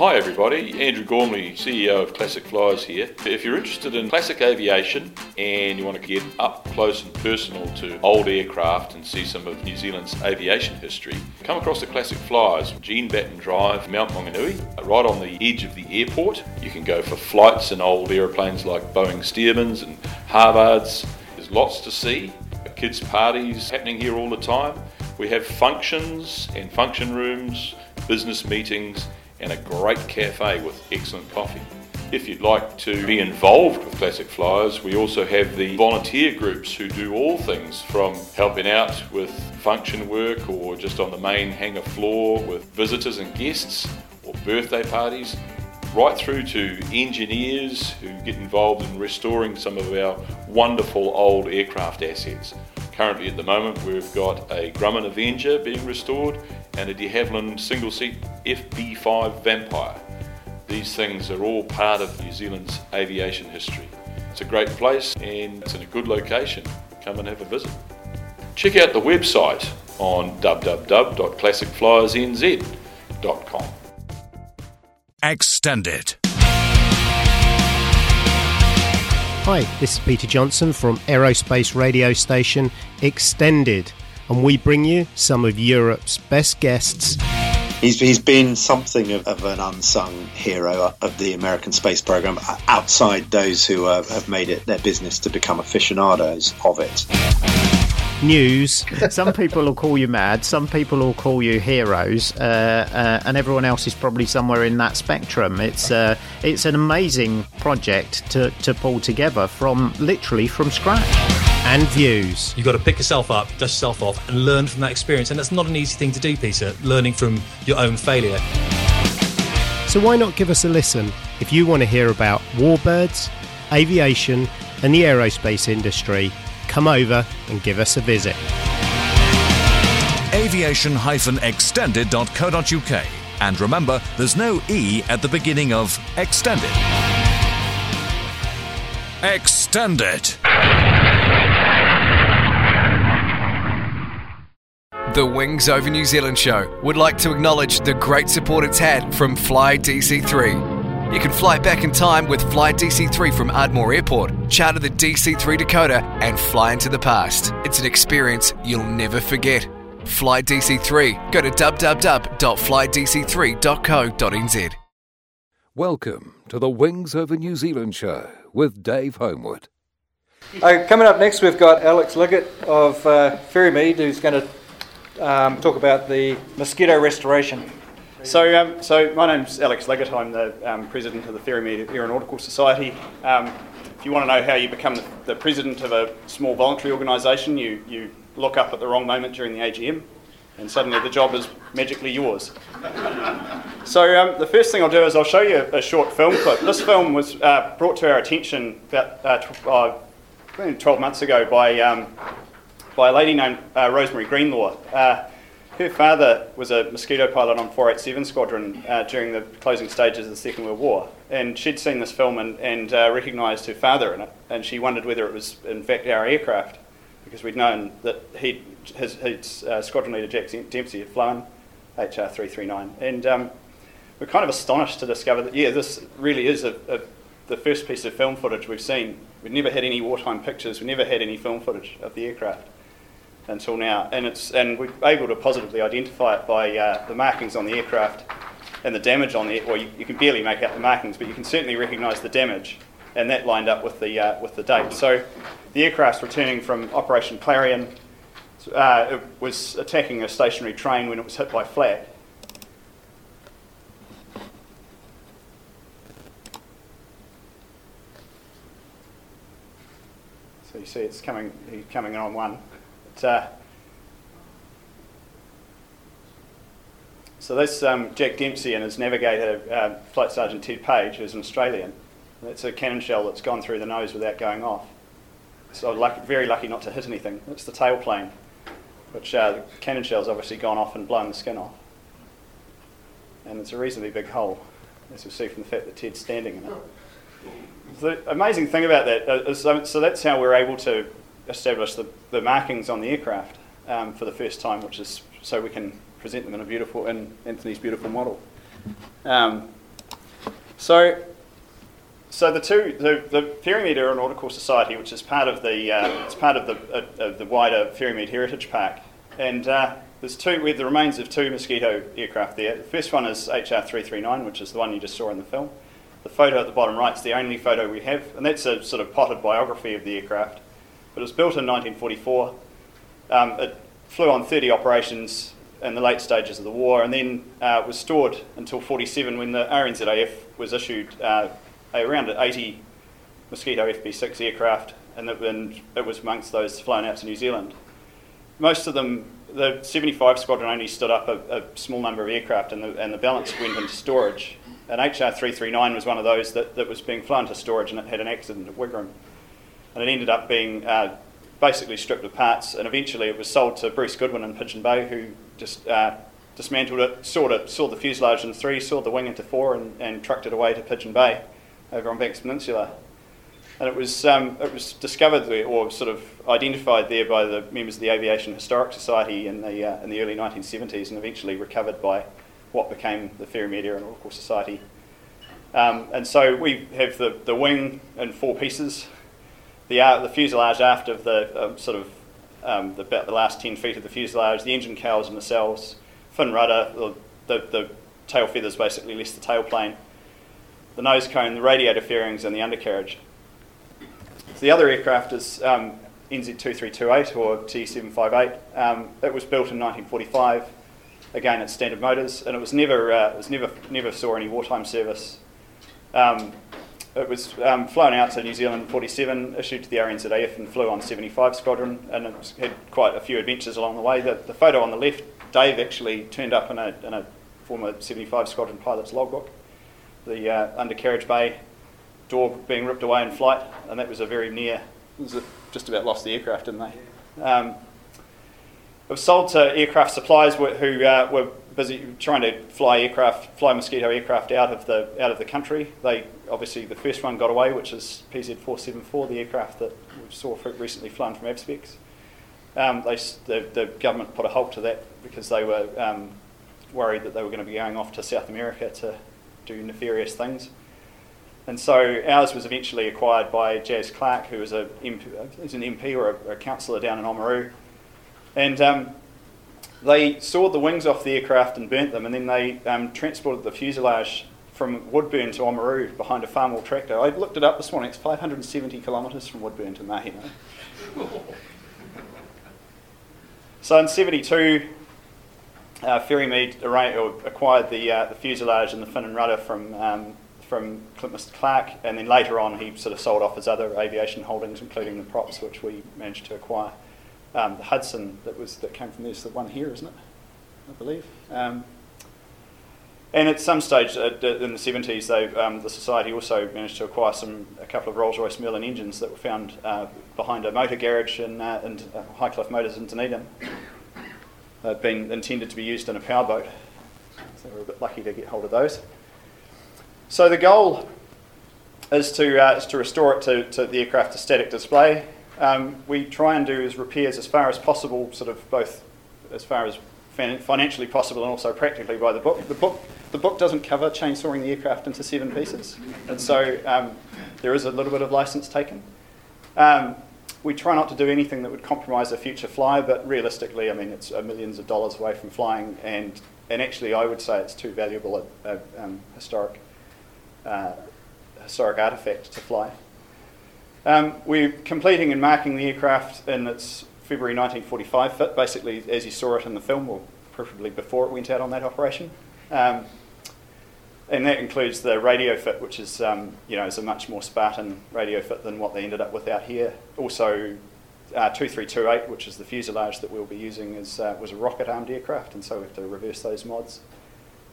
Hi everybody, Andrew Gormley, CEO of Classic Flyers here. If you're interested in classic aviation and you want to get up close and personal to old aircraft and see some of New Zealand's aviation history, come across the Classic Flyers, from Jean Batten Drive, Mount Maunganui, right on the edge of the airport. You can go for flights in old aeroplanes like Boeing Stearmans and Harvards. There's lots to see. Kids' parties happening here all the time. We have functions and function rooms, business meetings, and a great cafe with excellent coffee. If you'd like to be involved with Classic Flyers, we also have the volunteer groups who do all things from helping out with function work or just on the main hangar floor with visitors and guests or birthday parties, right through to engineers who get involved in restoring some of our wonderful old aircraft assets. Currently, at the moment, we've got a Grumman Avenger being restored and a de Havilland single seat FB5 Vampire. These things are all part of New Zealand's aviation history. It's a great place and it's in a good location. Come and have a visit. Check out the website on www.classicflyersnz.com. Extended. Hi, this is Peter Johnson from aerospace radio station Extended, and we bring you some of Europe's best guests. He's, he's been something of, of an unsung hero of the American space program outside those who uh, have made it their business to become aficionados of it. News. Some people will call you mad, some people will call you heroes, uh, uh, and everyone else is probably somewhere in that spectrum. It's uh, it's an amazing project to, to pull together from literally from scratch. And views. You've got to pick yourself up, dust yourself off, and learn from that experience. And that's not an easy thing to do, Peter, learning from your own failure. So why not give us a listen if you want to hear about warbirds, aviation, and the aerospace industry? Come over and give us a visit. aviation-extended.co.uk. And remember, there's no E at the beginning of extended. Extended. The Wings Over New Zealand show would like to acknowledge the great support it's had from Fly DC3. You can fly back in time with Fly DC3 from Ardmore Airport, charter the DC3 Dakota, and fly into the past. It's an experience you'll never forget. Fly DC3. Go to www.flydc3.co.nz. Welcome to the Wings Over New Zealand show with Dave Homewood. Uh, coming up next, we've got Alex Liggett of uh, Ferrymead, who's going to um, talk about the mosquito restoration. So, um, so my name's Alex Liggett. I'm the um, president of the Ferrymead Aeronautical Society. Um, if you want to know how you become the, president of a small voluntary organisation, you, you look up at the wrong moment during the AGM, and suddenly the job is magically yours. so, um, the first thing I'll do is I'll show you a short film clip. This film was uh, brought to our attention about uh, tw- uh, 12 months ago by um, by a lady named uh, Rosemary Greenlaw. Her father was a mosquito pilot on 487 Squadron uh, during the closing stages of the Second World War, and she'd seen this film and, and uh, recognised her father in it, and she wondered whether it was in fact our aircraft, because we'd known that he, his, his uh, squadron leader Jack Dempsey had flown HR 339, and um, we're kind of astonished to discover that yeah, this really is a, a, the first piece of film footage we've seen. We've never had any wartime pictures. We never had any film footage of the aircraft until now, and it's and we're able to positively identify it by uh, the markings on the aircraft and the damage on the. Well, you, you, can barely make out the markings, but you can certainly recognise the damage, and that lined up with the uh, with the date. So, the aircraft's returning from Operation Clarion. uh, it was attacking a stationary train when it was hit by flak. So you see it's coming, coming on one. Uh, so this um, Jack Dempsey and his navigator, uh, Flight Sergeant Ted Page, who's an Australian. That's a cannon shell that's gone through the nose without going off. So very lucky not to hit anything. That's the tail plane, which uh, the cannon shell's obviously gone off and blown the skin off. And it's a reasonably big hole, as you'll see from the fact that Ted's standing in it. The amazing thing about that uh, is, so, so that's how we're able to establish the, the markings on the aircraft um, for the first time, which is so we can present them in a beautiful, in Anthony's beautiful model. Um, so so the two, the, the Ferrymead Aeronautical Society, which is part of the, uh, it's part of the, uh, of the wider Ferrymead Heritage Park, and uh, there's two, we have the remains of two Mosquito aircraft there. The first one is HR339, which is the one you just saw in the film. The photo at the bottom right is the only photo we have, and that's a sort of potted biography of the aircraft. But it was built in 1944. Um, it flew on 30 operations in the late stages of the war, and then uh, was stored until 47 when the RNZAF was issued uh, around 80 Mosquito FB6 aircraft, and it, and it was amongst those flown out to New Zealand. Most of them, the 75 squadron only stood up a, a small number of aircraft, and the, and the balance went into storage. And HR339 was one of those that, that was being flown to storage, and it had an accident at Wigram. And it ended up being uh, basically stripped of parts, and eventually it was sold to Bruce Goodwin in Pigeon Bay, who just uh, dismantled it, sawed, it, sawed the fuselage in three, sawed the wing into four, and, and trucked it away to Pigeon Bay over on Banks Peninsula. And it was, um, it was discovered there, or sort of identified there by the members of the Aviation Historic Society in the, uh, in the early 1970s and eventually recovered by what became the Ferrymead Aeronautical Society. Um, and so we have the, the wing in four pieces, the, uh, the fuselage aft of the um, sort of um, the, the last 10 feet of the fuselage, the engine cowls and nacelles, fin rudder, the, the, the tail feathers basically less the tail plane, the nose cone, the radiator fairings, and the undercarriage. So the other aircraft is um, NZ2328 or T758. Um, it was built in 1945. Again, at Standard Motors, and it was never uh, it was never never saw any wartime service. Um, it was um, flown out to New Zealand 47, issued to the RNZAF, and flew on 75 Squadron, and it was, had quite a few adventures along the way. The, the photo on the left, Dave actually turned up in a, in a former 75 Squadron pilot's logbook the uh, undercarriage bay door being ripped away in flight, and that was a very near. just about lost the aircraft, didn't they? Um, it was sold to aircraft suppliers who uh, were busy trying to fly aircraft, fly mosquito aircraft out of the out of the country. They obviously the first one got away, which is PZ474, the aircraft that we saw recently flown from AvSpecs. Um, they, the, the, government put a halt to that because they were um, worried that they were going to be going off to South America to do nefarious things. And so ours was eventually acquired by Jazz Clark, who was a MP, is an MP or a, a councillor down in Oamaru. And um, they sawed the wings off the aircraft and burnt them, and then they um, transported the fuselage from Woodbourne to Oamaru behind a farm tractor. I looked it up this morning, it's 570 kilometres from Woodbourne to Mahina. so in 72, uh, Ferrymead acquired the, uh, the fuselage and the fin and rudder from, um, from Mr. Clark, and then later on he sort of sold off his other aviation holdings, including the props, which we managed to acquire. Um, the Hudson that was that came from this, the one here, isn't it? I believe. Um, and at some stage uh, in the 70s, they, um, the society also managed to acquire some a couple of Rolls-Royce Merlin engines that were found uh, behind a motor garage in, uh, in uh, Highcliffe Motors in Dunedin They'd been intended to be used in a powerboat. So we're a bit lucky to get hold of those. So the goal is to, uh, is to restore it to, to the aircraft to static display. Um, we try and do as repairs as far as possible, sort of both as far as financially possible and also practically by the book. The book, the book doesn't cover chainsawing the aircraft into seven pieces, and so um, there is a little bit of license taken. Um, we try not to do anything that would compromise a future fly, but realistically, I mean, it's millions of dollars away from flying, and, and actually, I would say it's too valuable a, a um, historic, uh, historic artifact to fly. Um, we're completing and marking the aircraft in its February 1945 fit, basically as you saw it in the film, or preferably before it went out on that operation. Um, and that includes the radio fit, which is um, you know is a much more Spartan radio fit than what they ended up with out here. Also, uh, 2328, which is the fuselage that we'll be using, is uh, was a rocket-armed aircraft, and so we have to reverse those mods.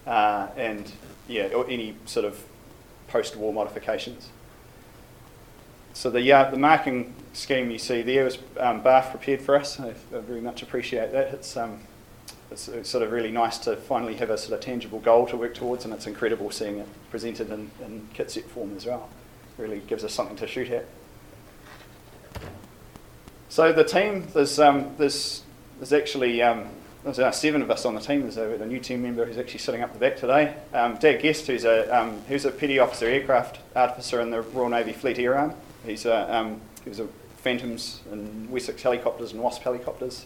Uh, and yeah, or any sort of post-war modifications. So the uh, the marking scheme you see there is um, Bath prepared for us. I, I very much appreciate that. It's um, it's, it's, sort of really nice to finally have a sort of tangible goal to work towards, and it's incredible seeing it presented in, in kit set form as well. Really gives us something to shoot at. So the team, there's um, there's there's actually um, there's uh, seven of us on the team. There's a, a, new team member who's actually sitting up the back today. Um, Dag Guest, who's a um, who's a petty officer aircraft artificer in the Royal Navy Fleet Air Arm. He's a um, he was a Phantoms and Wessex helicopters and Wasp helicopters.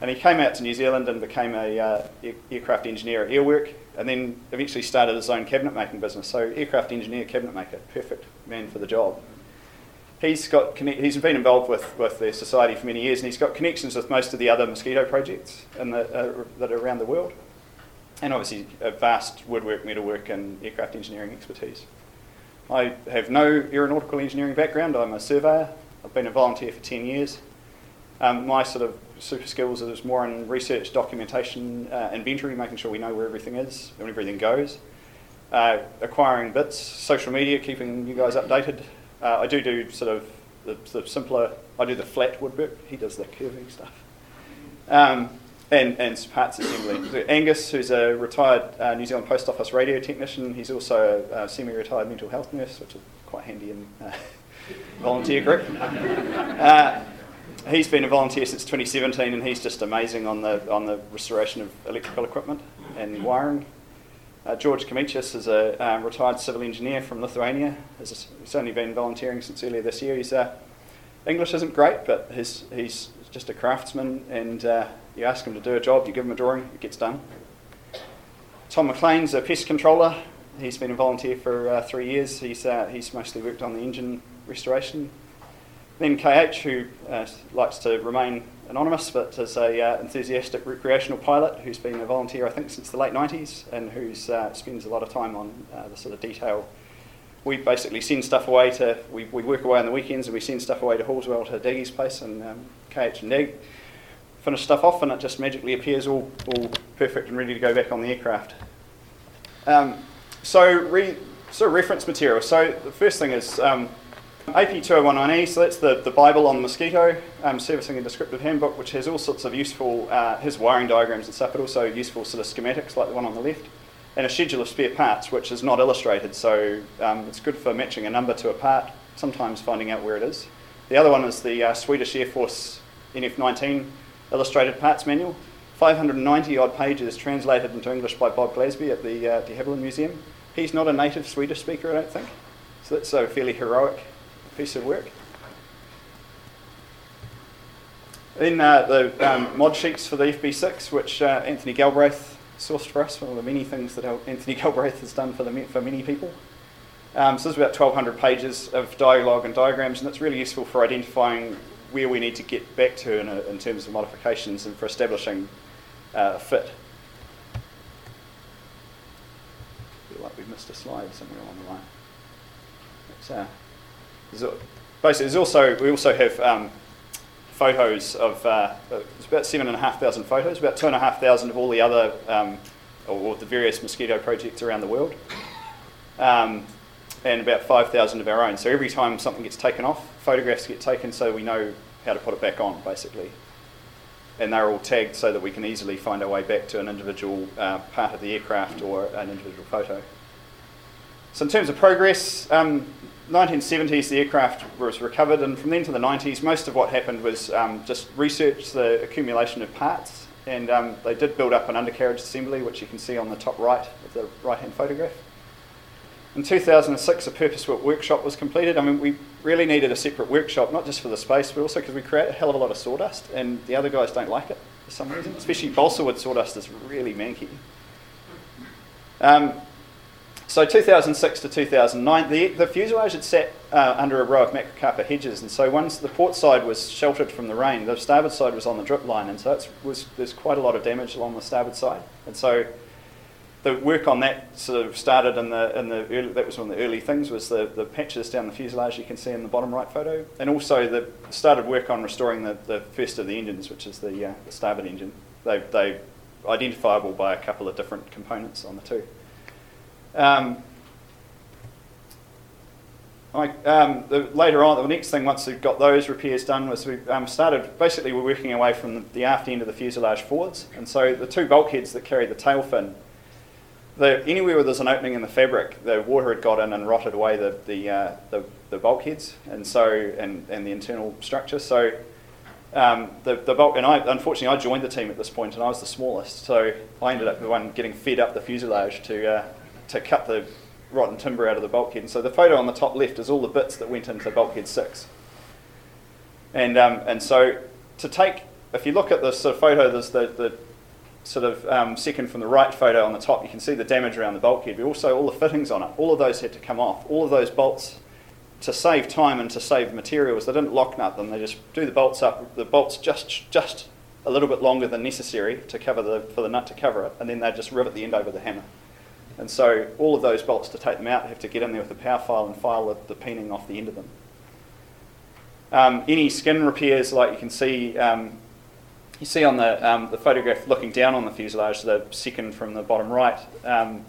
And he came out to New Zealand and became an uh, aircraft engineer at Airwork, and then eventually started his own cabinet making business. So aircraft engineer, cabinet maker, perfect man for the job. He's got he's been involved with, with the society for many years, and he's got connections with most of the other mosquito projects the, uh, that are around the world, and obviously a vast woodwork, metalwork, and aircraft engineering expertise. I have no aeronautical engineering background. I'm a surveyor. I've been a volunteer for 10 years. Um, my sort of super skills is more in research, documentation, uh, inventory, making sure we know where everything is and everything goes. Uh, acquiring bits, social media, keeping you guys updated. Uh, I do do sort of the, the, simpler, I do the flat woodwork, he does the curving stuff. Um, and, and parts assembly. So Angus, who's a retired uh, New Zealand Post Office radio technician, he's also a, a semi retired mental health nurse, which is quite handy in uh, volunteer group. Uh, he's been a volunteer since 2017, and he's just amazing on the on the restoration of electrical equipment and wiring. Uh, George Kamichis is a um, retired civil engineer from Lithuania. He's, he's, only been volunteering since earlier this year. His uh, English isn't great, but his, he's just a craftsman, and uh, you ask him to do a job, you give him a drawing, it gets done. Tom McLean's a pest controller. He's been a volunteer for uh, three years. He's, uh, he's mostly worked on the engine restoration then KH, who uh, likes to remain anonymous, but is a uh, enthusiastic recreational pilot who's been a volunteer, I think, since the late 90s, and who uh, spends a lot of time on uh, the sort of detail. We basically send stuff away to, we, we work away on the weekends and we send stuff away to Halswell to Daggy's place, and um, KH and Dag finish stuff off, and it just magically appears all, all perfect and ready to go back on the aircraft. Um, so, re, of reference material. So, the first thing is um, AP2019E, so that's the, the Bible on the mosquito, um, servicing and descriptive handbook, which has all sorts of useful, uh, his wiring diagrams and stuff, but also useful sort of schematics like the one on the left, and a schedule of spare parts, which is not illustrated, so um, it's good for matching a number to a part, sometimes finding out where it is. The other one is the uh, Swedish Air Force NF19 illustrated parts manual, 590 odd pages translated into English by Bob Glasby at the uh, de Havilland Museum. He's not a native Swedish speaker, I don't think, so that's a fairly heroic piece of work. Then uh, the um, mod sheets for the FB6, which uh, Anthony Galbraith sourced for us, one of the many things that Anthony Galbraith has done for, the, for many people. Um, so there's about 1,200 pages of dialogue and diagrams, and it's really useful for identifying where we need to get back to in, a, in terms of modifications and for establishing uh, fit. I feel like we've missed a slide somewhere along the line. It's, uh, basically, also we also have um, photos of uh, it's about seven and a half thousand photos, about two and a half thousand of all the other um, or, the various mosquito projects around the world, um, and about five thousand of our own. So every time something gets taken off, photographs get taken so we know how to put it back on, basically. And they're all tagged so that we can easily find our way back to an individual uh, part of the aircraft or an individual photo. So in terms of progress, um, 1970s, the aircraft was recovered, and from then to the 90s, most of what happened was um, just research the accumulation of parts, and um, they did build up an undercarriage assembly, which you can see on the top right of the right-hand photograph. In 2006, a purpose-built workshop was completed. I mean, we really needed a separate workshop, not just for the space, but also because we create a hell of a lot of sawdust, and the other guys don't like it for some reason. Especially balsa wood sawdust is really manky. Um, so 2006 to 2009, the, the fuselage had sat uh, under a row of macrocarpa hedges, and so once the port side was sheltered from the rain, the starboard side was on the drip line, and so was, there's quite a lot of damage along the starboard side. And so the work on that sort of started in the, in the early, that was one of the early things, was the, the patches down the fuselage you can see in the bottom right photo, and also the started work on restoring the, the first of the engines, which is the, uh, the starboard engine. They, they identifiable by a couple of different components on the two. Um, I, um, the, later on, the next thing once we got those repairs done was we um, started, basically we're working away from the, the, aft end of the fuselage forwards, and so the two bulkheads that carry the tail fin, the, anywhere where there's an opening in the fabric, the water had got in and rotted away the, the, uh, the, the bulkheads, and so, and, and the internal structure, so um, the, the bulk, and I, unfortunately, I joined the team at this point, and I was the smallest, so I ended up the one getting fed up the fuselage to uh, to cut the rotten timber out of the bulkhead. And so the photo on the top left is all the bits that went into bulkhead six. And um, and so to take, if you look at this sort of photo, there's the, the sort of um, second from the right photo on the top, you can see the damage around the bulkhead, but also all the fittings on it. All of those had to come off. All of those bolts to save time and to save materials, they didn't lock nut them. They just do the bolts up. The bolts just just a little bit longer than necessary to cover the for the nut to cover it, and then they just rivet the end over the hammer. And so all of those bolts to take them out have to get in there with a power file and file the, the peening off the end of them. Um, any skin repairs, like you can see, um, you see on the, um, the photograph looking down on the fuselage, the second from the bottom right, um,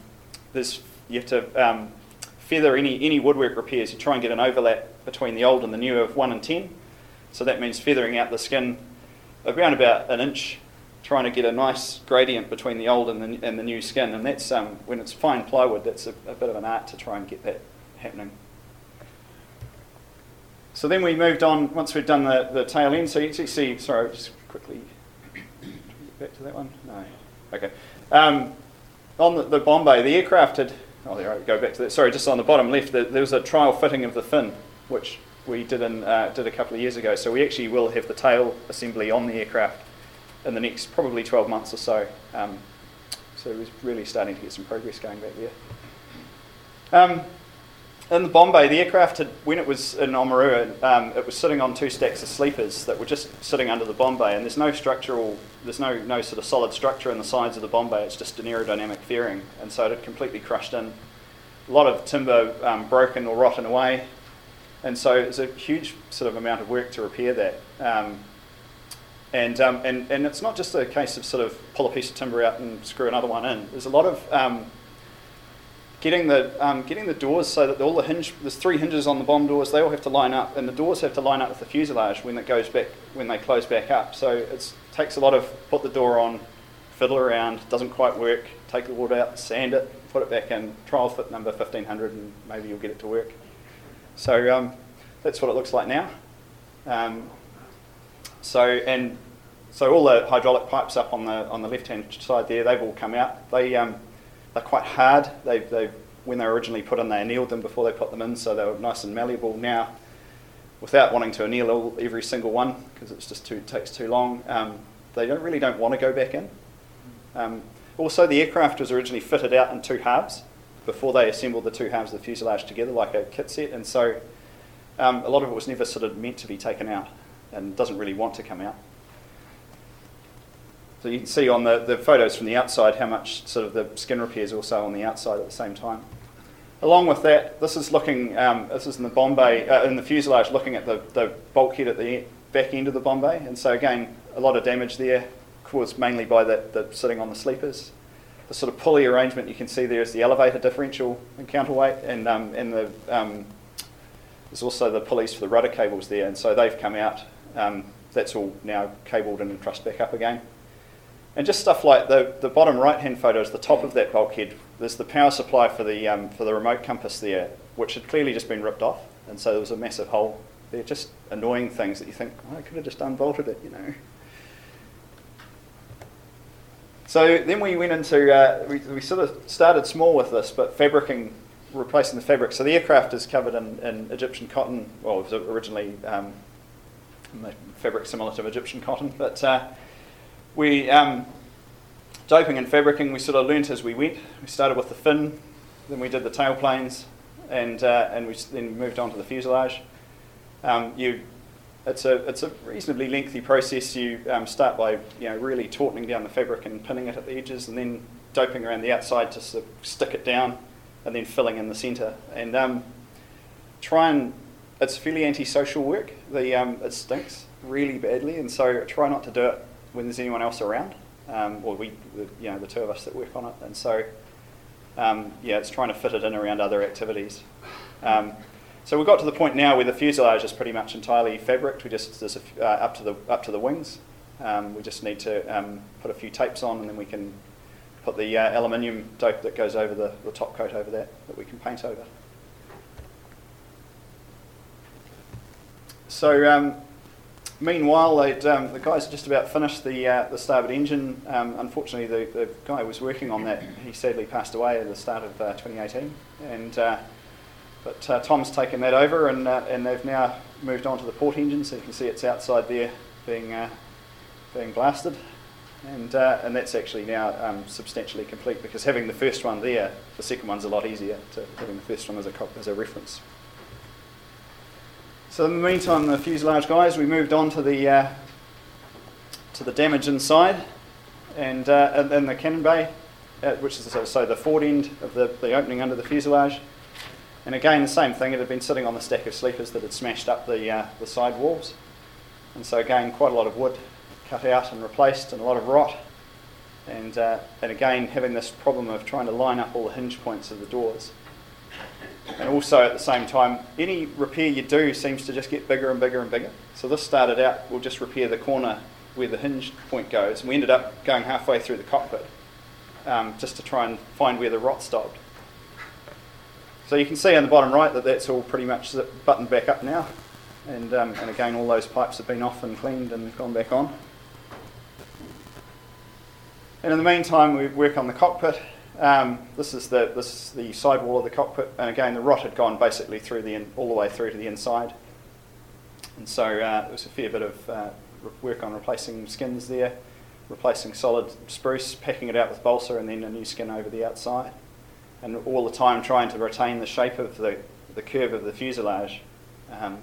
there's, you have to um, feather any, any woodwork repairs, you try and get an overlap between the old and the new of 1 and 10. So that means feathering out the skin around about an inch, trying to get a nice gradient between the old and the, and the new skin. And that's um, when it's fine plywood, that's a, a bit of an art to try and get that happening. So then we moved on, once we'd done the, the tail end, so you see, sorry, just quickly, back to that one? No. Okay. Um, on the, the bomb bay, the aircraft had Oh, there, I go back to that. Sorry, just on the bottom left, there, there was a trial fitting of the fin, which we did, in, uh, did a couple of years ago. So we actually will have the tail assembly on the aircraft in the next probably 12 months or so. Um, so we're really starting to get some progress going back there. Um, in the bomb bay, the aircraft had, when it was in Oamaru, um, it was sitting on two stacks of sleepers that were just sitting under the bomb bay, and there's no structural, there's no, no sort of solid structure in the sides of the bomb bay, it's just an aerodynamic fairing, and so it had completely crushed in. A lot of timber um, broken or rotten away, and so it's a huge sort of amount of work to repair that. Um, and, um, and, and it's not just a case of sort of pull a piece of timber out and screw another one in. There's a lot of um, getting the um, getting the doors so that all the hinge there's three hinges on the bomb doors they all have to line up and the doors have to line up with the fuselage when it goes back when they close back up. So it takes a lot of put the door on fiddle around doesn't quite work take the wood out sand it put it back in trial fit number 1500 and maybe you'll get it to work. So um, that's what it looks like now. Um, so and so all the hydraulic pipes up on the on the left hand side there they've all come out. They um, they're quite hard. They, they, when they were originally put in, they annealed them before they put them in, so they were nice and malleable. Now, without wanting to anneal all, every single one, because it's just too takes too long, um, they don't really don't want to go back in. Um, also, the aircraft was originally fitted out in two halves before they assembled the two halves of the fuselage together like a kit set, and so um, a lot of it was never sort of meant to be taken out and doesn't really want to come out. So you can see on the, the photos from the outside how much sort of the skin repairs also on the outside at the same time. Along with that, this is looking, um, this is in the bomb bay, uh, in the fuselage, looking at the, the bulkhead at the back end of the bomb bay. And so again, a lot of damage there caused mainly by the, the sitting on the sleepers. The sort of pulley arrangement you can see there is the elevator differential and counterweight, and, um, and the, um, there's also the pulleys for the rudder cables there, and so they've come out. Um, that's all now cabled and trussed back up again. And just stuff like the, the bottom right hand photo is the top of that bulkhead. There's the power supply for the, um, for the remote compass there, which had clearly just been ripped off. And so there was a massive hole. They're just annoying things that you think, oh, I could have just unbolted it, you know. So then we went into, uh, we, we sort of started small with this, but fabricing, replacing the fabric. So the aircraft is covered in, in Egyptian cotton. Well, it was originally um, fabric similar to Egyptian cotton, but uh, we um, doping and fabricing we sort of learnt as we went. We started with the fin, then we did the tailplanes, and uh, and we then moved on to the fuselage. Um, you, it's a it's a reasonably lengthy process. You um, start by you know really tautening down the fabric and pinning it at the edges, and then doping around the outside to sort of stick it down, and then filling in the centre. And um, try and it's fairly antisocial work. The um, it stinks really badly, and so try not to do it when there's anyone else around. Um, or we, the, you know, the two of us that work on it, and so um, yeah, it's trying to fit it in around other activities. Um, so we've got to the point now where the fuselage is pretty much entirely fabric. We just there's a, uh, up to the up to the wings. Um, we just need to um, put a few tapes on, and then we can put the uh, aluminium dope that goes over the, the top coat over that that we can paint over. So um, meanwhile, um, the guys just about finished the uh, the starboard engine. Um, unfortunately, the, the guy who was working on that he sadly passed away at the start of uh, 2018, and uh, but uh, Tom's taken that over, and uh, and they've now moved on to the port engine. So you can see it's outside there being uh, being blasted. And, and that's actually now um, substantially complete because having the first one there, the second one's a lot easier to having the first one as a, as a reference. So in the meantime, the fuselage guys, we moved on to the uh, to the damage inside, and uh, then the cannon bay, uh, which is so the forward end of the, the opening under the fuselage. And again, the same thing. It had been sitting on the stack of sleepers that had smashed up the uh, the side walls, and so again, quite a lot of wood cut out and replaced, and a lot of rot. And uh, and again, having this problem of trying to line up all the hinge points of the doors. And also at the same time, any repair you do seems to just get bigger and bigger and bigger. So this started out, we'll just repair the corner where the hinge point goes. And we ended up going halfway through the cockpit um, just to try and find where the rot stopped. So you can see on the bottom right that that's all pretty much buttoned back up now. And, um, and again, all those pipes have been off and cleaned and gone back on. And in the meantime, we work on the cockpit. Um, this is the this is the side wall of the cockpit, and again the rot had gone basically through the in, all the way through to the inside, and so uh, there was a fair bit of uh, work on replacing skins there, replacing solid spruce, packing it out with balsa, and then a new skin over the outside, and all the time trying to retain the shape of the the curve of the fuselage. Um,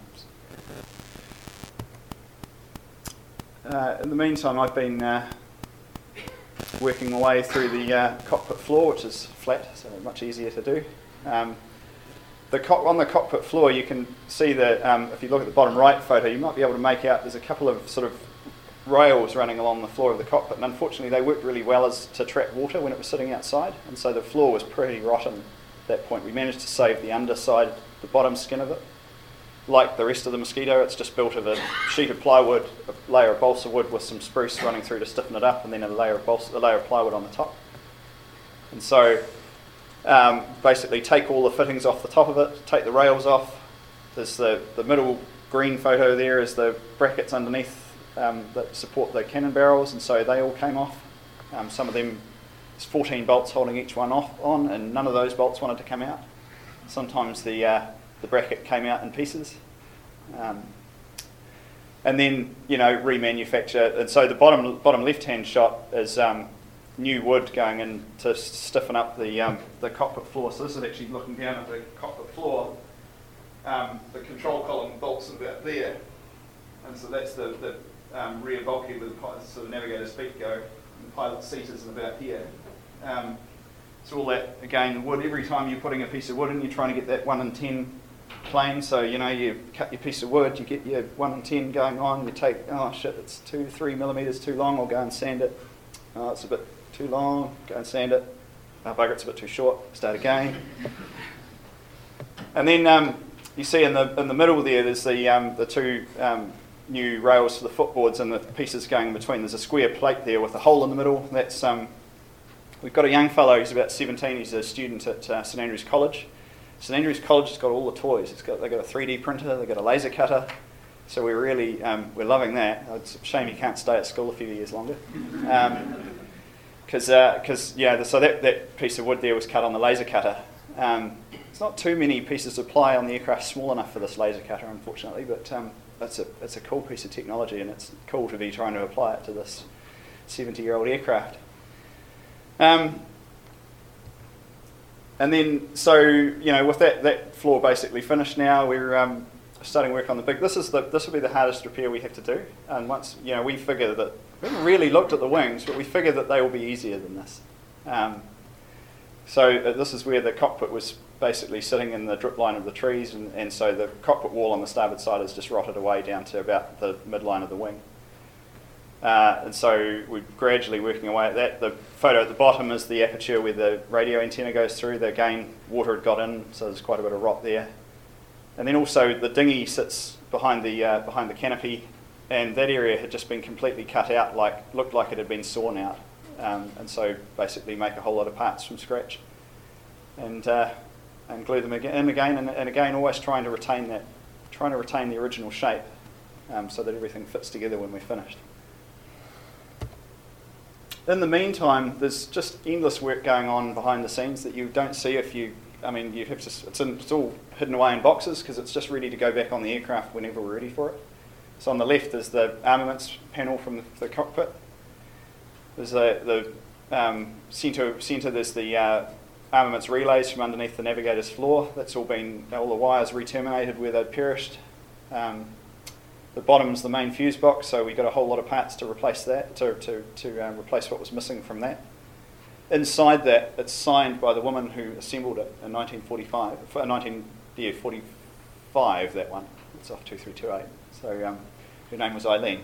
uh, in the meantime, I've been uh, working my way through the uh, cockpit floor, which is flat, so much easier to do. Um, the co- on the cockpit floor, you can see that um, if you look at the bottom right photo, you might be able to make out there's a couple of sort of rails running along the floor of the cockpit, and unfortunately, they worked really well as to trap water when it was sitting outside, and so the floor was pretty rotten at that point. We managed to save the underside, the bottom skin of it, like the rest of the mosquito, it's just built of a sheet of plywood, a layer of balsa wood with some spruce running through to stiffen it up, and then a layer of balsa, a layer of plywood on the top. And so, um, basically, take all the fittings off the top of it, take the rails off. There's the the middle green photo there is the brackets underneath um, that support the cannon barrels, and so they all came off. Um, some of them, there's 14 bolts holding each one off on, and none of those bolts wanted to come out. Sometimes the uh, the bracket came out in pieces. Um, and then, you know, remanufacture. And so the bottom, bottom left hand shot is um, new wood going in to stiffen up the, um, the cockpit floor. So this is actually looking down at the cockpit floor. Um, the control column bolts about there. And so that's the, the um, rear bulkhead where the sort of navigator's feet go. And the pilot's seat is about here. Um, so all that, again, the wood, every time you're putting a piece of wood in, you're trying to get that 1 in 10 plane. So you know, you cut your piece of wood, you get your one in ten going on. You take, oh shit, it's two, three millimeters too long. I'll go and sand it. Oh, it's a bit too long. Go and sand it. Oh, bugger, it's a bit too short. Start again. And then um, you see in the in the middle there, there's the um, the two um, new rails for the footboards and the pieces going in between. There's a square plate there with a hole in the middle. That's um, we've got a young fellow who's about 17. He's a student at uh, St Andrews College St Andrews College has got all the toys. It's got they've got a 3D printer, they've got a laser cutter. So we're really um, we're loving that. It's a shame you can't stay at school a few years longer. Because um, because uh, yeah, so that, that piece of wood there was cut on the laser cutter. Um, it's not too many pieces of ply on the aircraft small enough for this laser cutter, unfortunately. But um, that's a it's a cool piece of technology, and it's cool to be trying to apply it to this 70 year old aircraft. Um, and then, so you know, with that, that floor basically finished now, we're um, starting work on the big. This is the this will be the hardest repair we have to do. And once you know, we figure that we haven't really looked at the wings, but we figure that they will be easier than this. Um, so uh, this is where the cockpit was basically sitting in the drip line of the trees, and, and so the cockpit wall on the starboard side has just rotted away down to about the midline of the wing. Uh, and so we're gradually working away at that. The photo at the bottom is the aperture where the radio antenna goes through. The again, water had got in, so there's quite a bit of rot there. And then also the dinghy sits behind the uh, behind the canopy, and that area had just been completely cut out, like looked like it had been sawn out. Um, and so basically make a whole lot of parts from scratch, and uh, and glue them in again, and, and, again always trying to retain that, trying to retain the original shape, um, so that everything fits together when we're finished. In the meantime, there's just endless work going on behind the scenes that you don't see if you. I mean, you have to. It's, in, it's all hidden away in boxes because it's just ready to go back on the aircraft whenever we're ready for it. So on the left is the armaments panel from the, the cockpit. There's the, the um, center, center. There's the uh, armaments relays from underneath the navigator's floor. That's all been all the wires re-terminated where they'd perished. Um, the bottom's the main fuse box, so we got a whole lot of parts to replace that, to, to, to uh, replace what was missing from that. Inside that, it's signed by the woman who assembled it in 1945, uh, 1945, that one. It's off 2328. So um, her name was Eileen.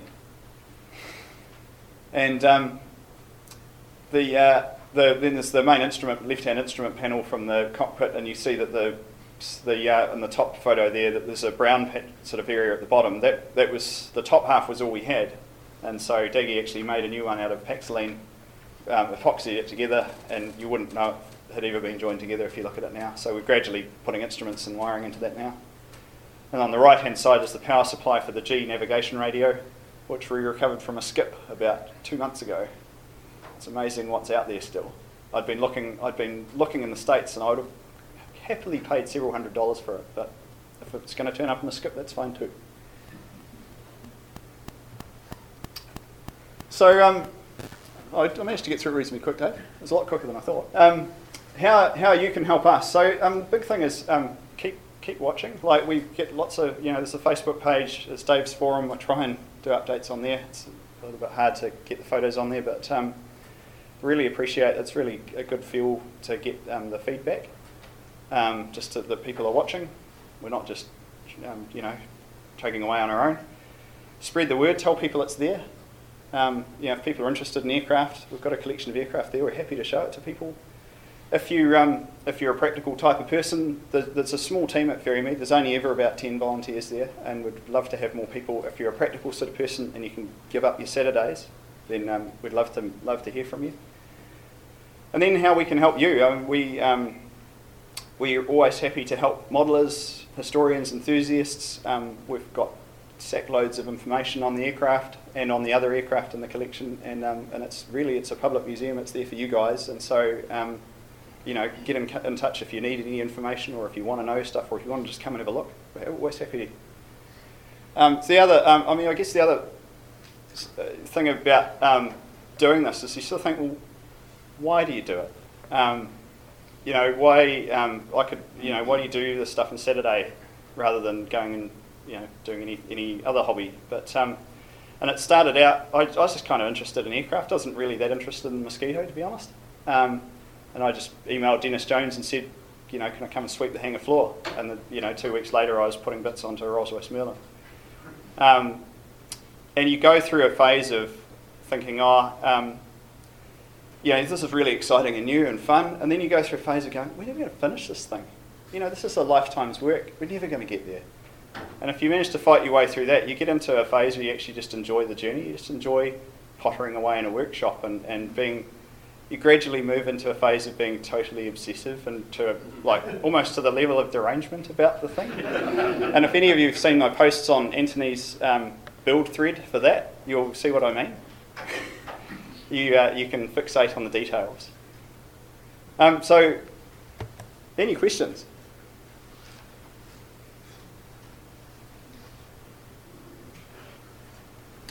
And um, the, uh, the, then there's the main instrument, left-hand instrument panel from the cockpit, and you see that the the uh, in the top photo there that there's a brown sort of area at the bottom. That that was the top half was all we had, and so Daggy actually made a new one out of Paxolin, um, epoxied it together, and you wouldn't know it had ever been joined together if you look at it now. So we're gradually putting instruments and wiring into that now. And on the right hand side is the power supply for the Gee navigation radio, which we recovered from a skip about two months ago. It's amazing what's out there still. I'd been looking, I'd been looking in the states, and I would have happily paid several hundred dollars for it, but if it's going to turn up in the skip, that's fine too. So um, I managed to get through it reasonably quick, Dave. It was a lot quicker than I thought. Um, how, how you can help us. So um, the big thing is um, keep keep watching. Like we get lots of you know there's a Facebook page, there's Dave's forum. I try and do updates on there. It's a little bit hard to get the photos on there, but um, really appreciate. It's really a good feel to get um, the feedback um, just to the people are watching. We're not just, um, you know, chugging away on our own. Spread the word, tell people it's there. Um, you know, if people are interested in aircraft, we've got a collection of aircraft there. We're happy to show it to people. If you um, if you're a practical type of person, there's a small team at Ferrymead. There's only ever about ten volunteers there, and we'd love to have more people. If you're a practical sort of person and you can give up your Saturdays, then um, we'd love to love to hear from you. And then how we can help you. Um, we um, we're always happy to help modelers, historians, enthusiasts. Um, we've got sack loads of information on the aircraft and on the other aircraft in the collection, and um, and it's really it's a public museum. It's there for you guys, and so um, you know get in, in, touch if you need any information or if you want to know stuff or if you want to just come and have a look. We're always happy to. Um, the other, um, I mean, I guess the other uh, thing about um, doing this is you of think, well, why do you do it? Um, you know, why um, I could, you know, why do you do this stuff on Saturday rather than going and you know doing any any other hobby? But um, and it started out. I, I, was just kind of interested in aircraft. I wasn't really that interested in mosquito, to be honest. Um, and I just emailed Dennis Jones and said, you know, can I come and sweep the hangar floor? And the, you know, two weeks later, I was putting bits onto a Rolls-Royce Merlin. Um, and you go through a phase of thinking, oh, um, yeah, this is really exciting and new and fun. And then you go through a phase of going, we're never going to finish this thing. You know, this is a lifetime's work. We're never going to get there. And if you manage to fight your way through that, you get into a phase where you actually just enjoy the journey. You just enjoy pottering away in a workshop and, and being, you gradually move into a phase of being totally obsessive and to like almost to the level of derangement about the thing. and if any of you have seen my posts on Anthony's um, build thread for that, you'll see what I mean you, uh, you can fixate on the details. Um, so, any questions?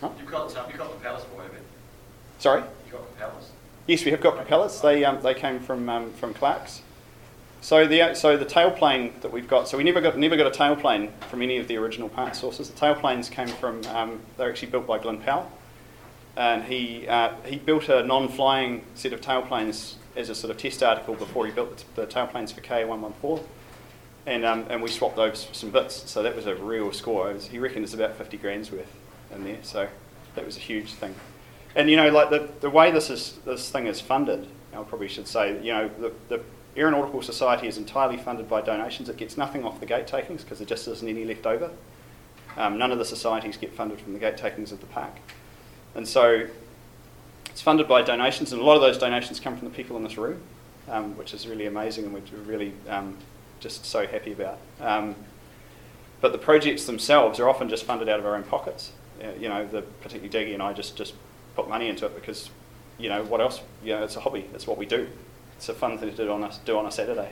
Huh? You've got, um, you've got propellers for it. Sorry? You've got propellers? Yes, we have got propellers. They, um, they came from, um, from Clark's. So the so the tailplane that we've got, so we never got never got a tailplane from any of the original part sources. The tailplanes came from um, they're actually built by Glenn Powell, and he uh, he built a non-flying set of tailplanes as a sort of test article before he built the, the tailplanes for KA114, and um, and we swapped those some bits. So that was a real score. Was, he reckoned it's about 50 grand's worth in there. So that was a huge thing. And you know, like the, the way this is this thing is funded, I probably should say, you know, the, the Aeronautical Society is entirely funded by donations. It gets nothing off the gate takings because there just isn't any left over. Um, none of the societies get funded from the gate takings of the park. And so it's funded by donations, and a lot of those donations come from the people in this room, um, which is really amazing and we're really um, just so happy about. Um, but the projects themselves are often just funded out of our own pockets. Uh, you know, the, particularly Daggy and I just, just put money into it because, you know, what else? You know, it's a hobby. It's what we do. It's a fun thing to do on a, do on a Saturday.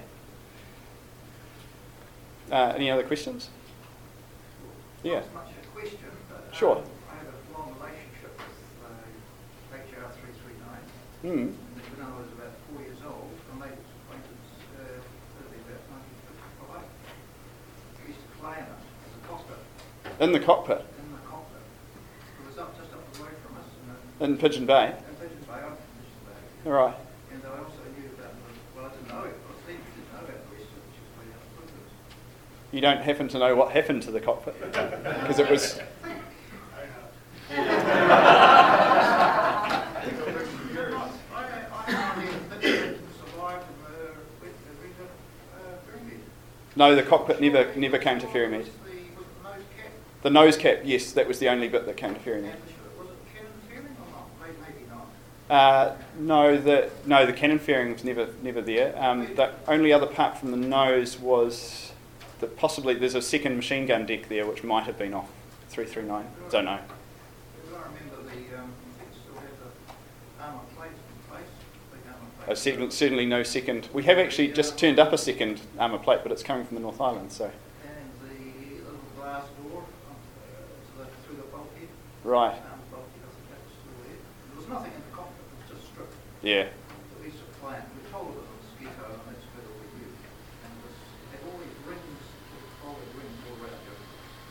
Uh, any other questions? Yeah. Not much a question, but Sure. um, I have a long relationship with uh, HR 339. Hmm. When I was about four years old, I made acquaintance uh, early about 1955. I used to fly in it as a cockpit, In the cockpit, in the cockpit. It was up just up the road from us in, uh, in Pigeon Bay. in Pigeon Bay, I'm from Pigeon Bay. All right. And I also knew about, the- well, I didn't know it, but I think didn't know about the Western, which is way out of Woodwards. You don't happen to know what happened to the cockpit because it was. No, the cockpit never never came to Ferrymead. The nose cap, yes, that was the only bit that came to Ferrymead. Uh, no, the no the cannon fairing was never never there. Um, the only other part from the nose was that possibly there's a second machine gun deck there, which might have been off 339. Don't know. I remember the, um, it still had the armour plates in place, big armour Uh, certainly, no second. We have actually just turned up a second armour plate, but it's coming from the North Island. So And the little glass door um, to the, through the bulkhead. Right. Bulkhead, I think that was still there. There was nothing in the cockpit, it was just stripped. yeah, But we used to fly it. We were told it was a mosquito and that's where we knew. And it was, it had all these rings, little folded rings all around you.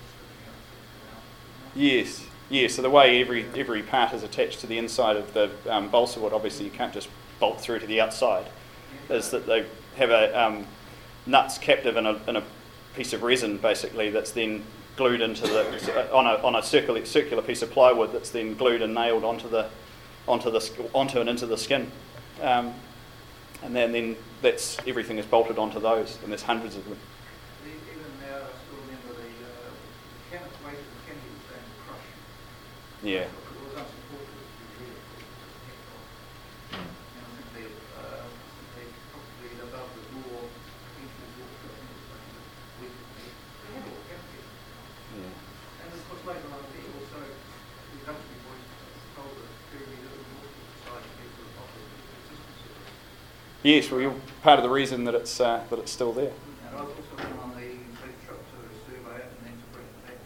Sticking out, sticking out. yes, yeah. So the way every every part is attached to the inside of the um, balsa wood, obviously you can't just bolt through to the outside. Is that they have a um, nuts captive in a, in a piece of resin basically that's then glued into the on a on a circular circular piece of plywood that's then glued and nailed onto the onto the onto and into the skin. Um, and then, then that's everything is bolted onto those, and there's hundreds of them. E- Even now, I still remember the, uh, the cannon weight of the Kennedy was going to crush. Yeah. It was unsupported, it was really, and I think they, uh, they probably above the door, into the door, I think it was like a week, they had all cannon And of course, later on, they also, the Duxbury boys told the very little Nautical Society people about the existence of it. Yes, well, you're part of the reason that it's uh, that it's still there. And I've also been on the big trip to survey it and then to bring it back.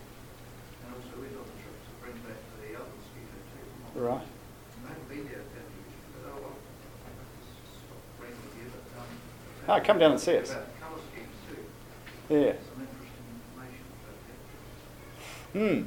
And also went on the trip to bring back the other mosquito too. Right. And they haven't been there that much, but oh well. Stop bringing it here, but, um. Ah, come down and see us. About colour schemes too. Yeah. Some interesting information about that. Hmm.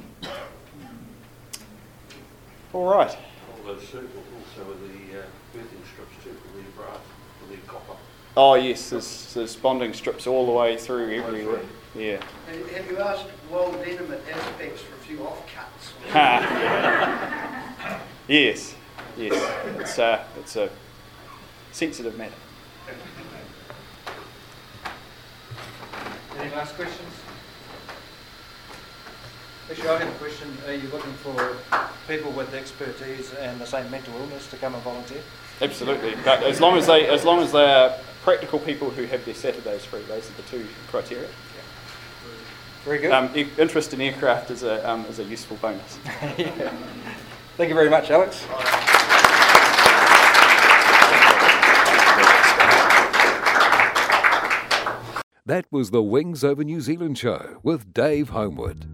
All right. All those circles also are the uh, earthing strips too, the brass, for the copper. Oh yes, there's, there's bonding strips all the way through everywhere. Yeah. Have have you asked World Intimate AvSpecs for a few offcuts? Ha. yes. Yes. It's uh, it's a sensitive matter. Any last questions? Actually, I have a question. Are you looking for people with expertise and the same mental illness to come and volunteer? Absolutely. But as long as they as long as they are practical people who have their Saturdays free, those are the two criteria. Very good. Um, e- interest in aircraft is a um, is a useful bonus. Thank you very much, Alex. That was the Wings Over New Zealand show with Dave Homewood.